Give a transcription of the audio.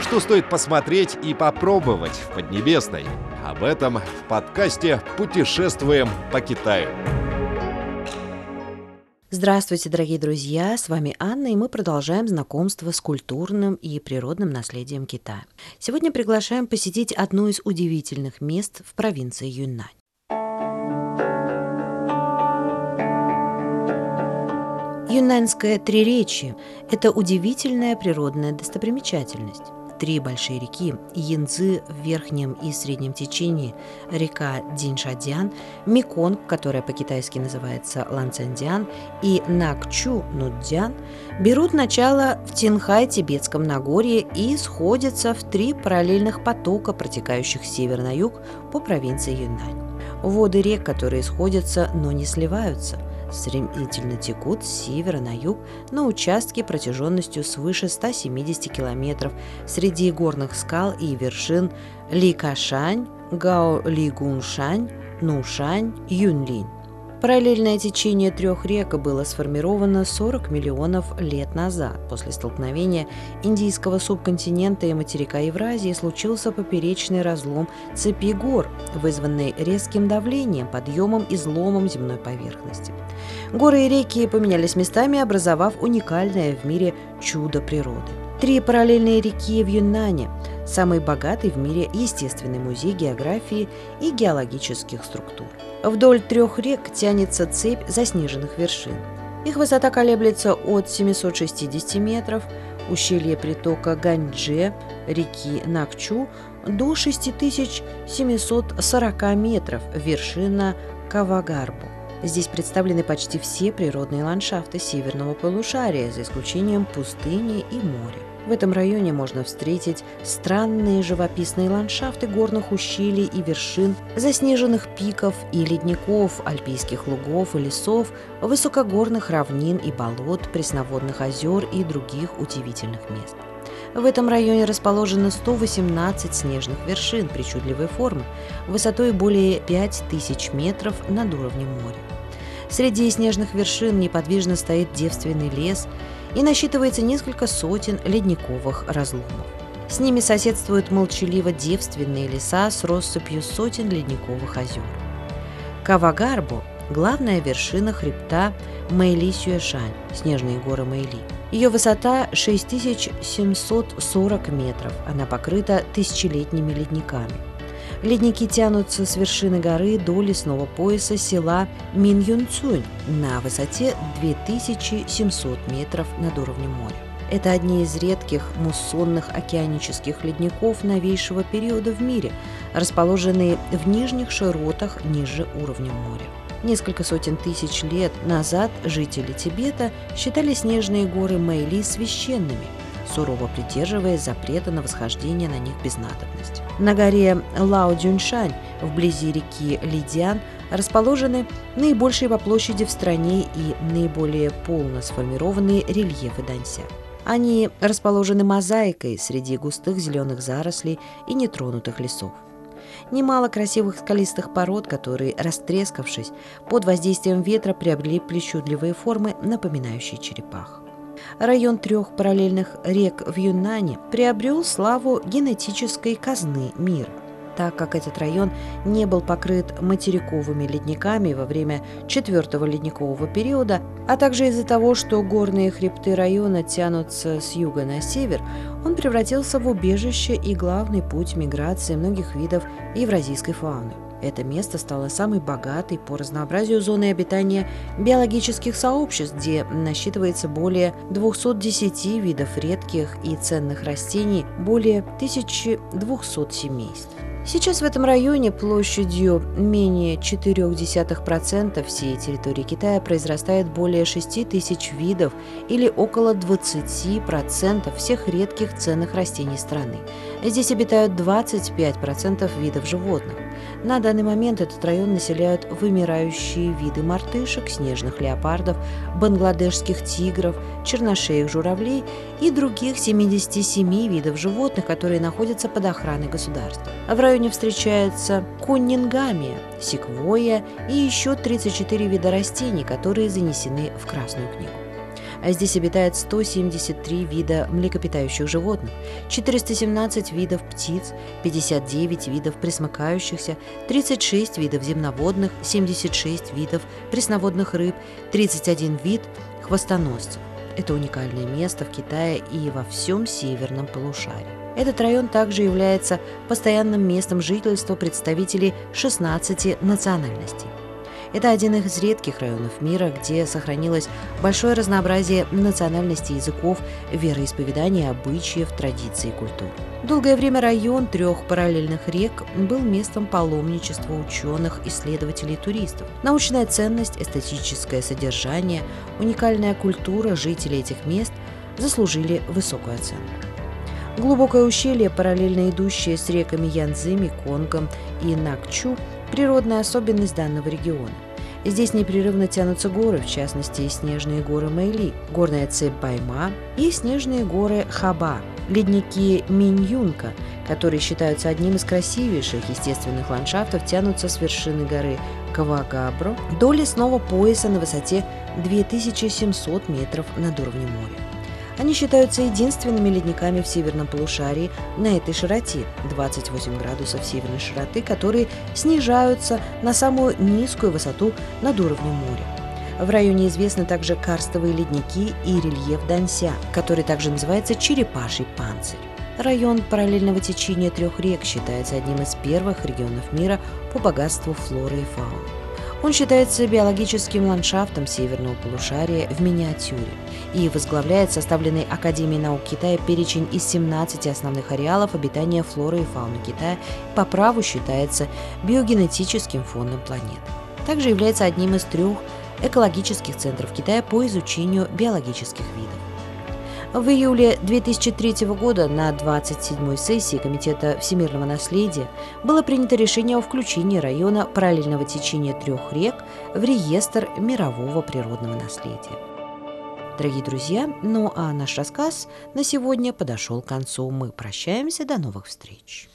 Что стоит посмотреть и попробовать в Поднебесной? Об этом в подкасте «Путешествуем по Китаю». Здравствуйте, дорогие друзья! С вами Анна, и мы продолжаем знакомство с культурным и природным наследием Китая. Сегодня приглашаем посетить одно из удивительных мест в провинции Юньнань. Юннаньское Триречье – это удивительная природная достопримечательность три большие реки – Янцзы в верхнем и среднем течении, река Диншадиан, Меконг, которая по-китайски называется Ланцандиан, и Накчу Нуддиан – берут начало в Тинхай-Тибетском Нагорье и сходятся в три параллельных потока, протекающих с севера на юг по провинции Юннань. Воды рек, которые сходятся, но не сливаются – стремительно текут с севера на юг на участке протяженностью свыше 170 километров среди горных скал и вершин Ликашань, Гао-Лигуншань, Нушань, Юнлинь. Параллельное течение трех рек было сформировано 40 миллионов лет назад. После столкновения индийского субконтинента и материка Евразии случился поперечный разлом цепи гор, вызванный резким давлением, подъемом и зломом земной поверхности. Горы и реки поменялись местами, образовав уникальное в мире чудо природы. Три параллельные реки в Юннане – самый богатый в мире естественный музей географии и геологических структур. Вдоль трех рек тянется цепь заснеженных вершин. Их высота колеблется от 760 метров, ущелье притока Ганьдже, реки Накчу, до 6740 метров, вершина Кавагарбу. Здесь представлены почти все природные ландшафты северного полушария, за исключением пустыни и моря. В этом районе можно встретить странные живописные ландшафты горных ущелий и вершин, заснеженных пиков и ледников, альпийских лугов и лесов, высокогорных равнин и болот, пресноводных озер и других удивительных мест. В этом районе расположено 118 снежных вершин причудливой формы, высотой более 5000 метров над уровнем моря. Среди снежных вершин неподвижно стоит девственный лес и насчитывается несколько сотен ледниковых разломов. С ними соседствуют молчаливо девственные леса с россыпью сотен ледниковых озер. Кавагарбо – главная вершина хребта Мэйли-Сюэшань, снежные горы Мэйли. Ее высота 6740 метров, она покрыта тысячелетними ледниками – Ледники тянутся с вершины горы до лесного пояса села Минюнцунь на высоте 2700 метров над уровнем моря. Это одни из редких муссонных океанических ледников новейшего периода в мире, расположенные в нижних широтах ниже уровня моря. Несколько сотен тысяч лет назад жители Тибета считали снежные горы Мэйли священными – сурово придерживаясь запрета на восхождение на них без надобности. На горе Лао-Дюньшань, вблизи реки Лидиан, расположены наибольшие по площади в стране и наиболее полно сформированные рельефы Данься. Они расположены мозаикой среди густых зеленых зарослей и нетронутых лесов. Немало красивых скалистых пород, которые, растрескавшись, под воздействием ветра приобрели причудливые формы, напоминающие черепах район трех параллельных рек в Юннане приобрел славу генетической казны мира так как этот район не был покрыт материковыми ледниками во время четвертого ледникового периода, а также из-за того, что горные хребты района тянутся с юга на север, он превратился в убежище и главный путь миграции многих видов евразийской фауны. Это место стало самой богатой по разнообразию зоной обитания биологических сообществ, где насчитывается более 210 видов редких и ценных растений, более 1200 семейств. Сейчас в этом районе площадью менее 0,4% всей территории Китая произрастает более 6 тысяч видов или около 20% всех редких ценных растений страны. Здесь обитают 25% видов животных. На данный момент этот район населяют вымирающие виды мартышек, снежных леопардов, бангладешских тигров, черношеек журавлей и других 77 видов животных, которые находятся под охраной государства. В районе встречаются куннингамия, секвоя и еще 34 вида растений, которые занесены в Красную книгу. а здесь обитает 173 вида млекопитающих животных, 417 видов птиц, 59 видов пресмыкающихся, 36 видов земноводных, 76 видов пресноводных рыб, 31 вид хвостоносцев. Это уникальное место в Китае и во всем северном полушарии. Этот район также является постоянным местом жительства представителей 16 национальностей. Это один из редких районов мира, где сохранилось большое разнообразие национальностей, языков, вероисповеданий, обычаев, традиций и культур. Долгое время район трех параллельных рек был местом паломничества ученых, исследователей и туристов. Научная ценность, эстетическое содержание, уникальная культура жителей этих мест заслужили высокую оценку. Глубокое ущелье, параллельно идущее с реками Янцзы, Меконгом и Накчу, природная особенность данного региона. Здесь непрерывно тянутся горы, в частности, снежные горы Мэйли, горная цепь Байма и снежные горы Хаба, ледники Миньюнка, которые считаются одним из красивейших естественных ландшафтов, тянутся с вершины горы Кавагабро до лесного пояса на высоте 2700 метров над уровнем моря. Они считаются единственными ледниками в северном полушарии на этой широте – 28 градусов северной широты, которые снижаются на самую низкую высоту над уровнем моря. В районе известны также карстовые ледники и рельеф Данся, который также называется черепаший панцирь. Район параллельного течения трех рек считается одним из первых регионов мира по богатству флоры и фауны. Он считается биологическим ландшафтом северного полушария в миниатюре и возглавляет составленный Академией наук Китая перечень из 17 основных ареалов обитания флоры и фауны Китая, по праву считается биогенетическим фондом планеты. Также является одним из трех экологических центров Китая по изучению биологических видов. В июле 2003 года на 27-й сессии Комитета всемирного наследия было принято решение о включении района параллельного течения трех рек в реестр мирового природного наследия. Дорогие друзья, ну а наш рассказ на сегодня подошел к концу. Мы прощаемся, до новых встреч.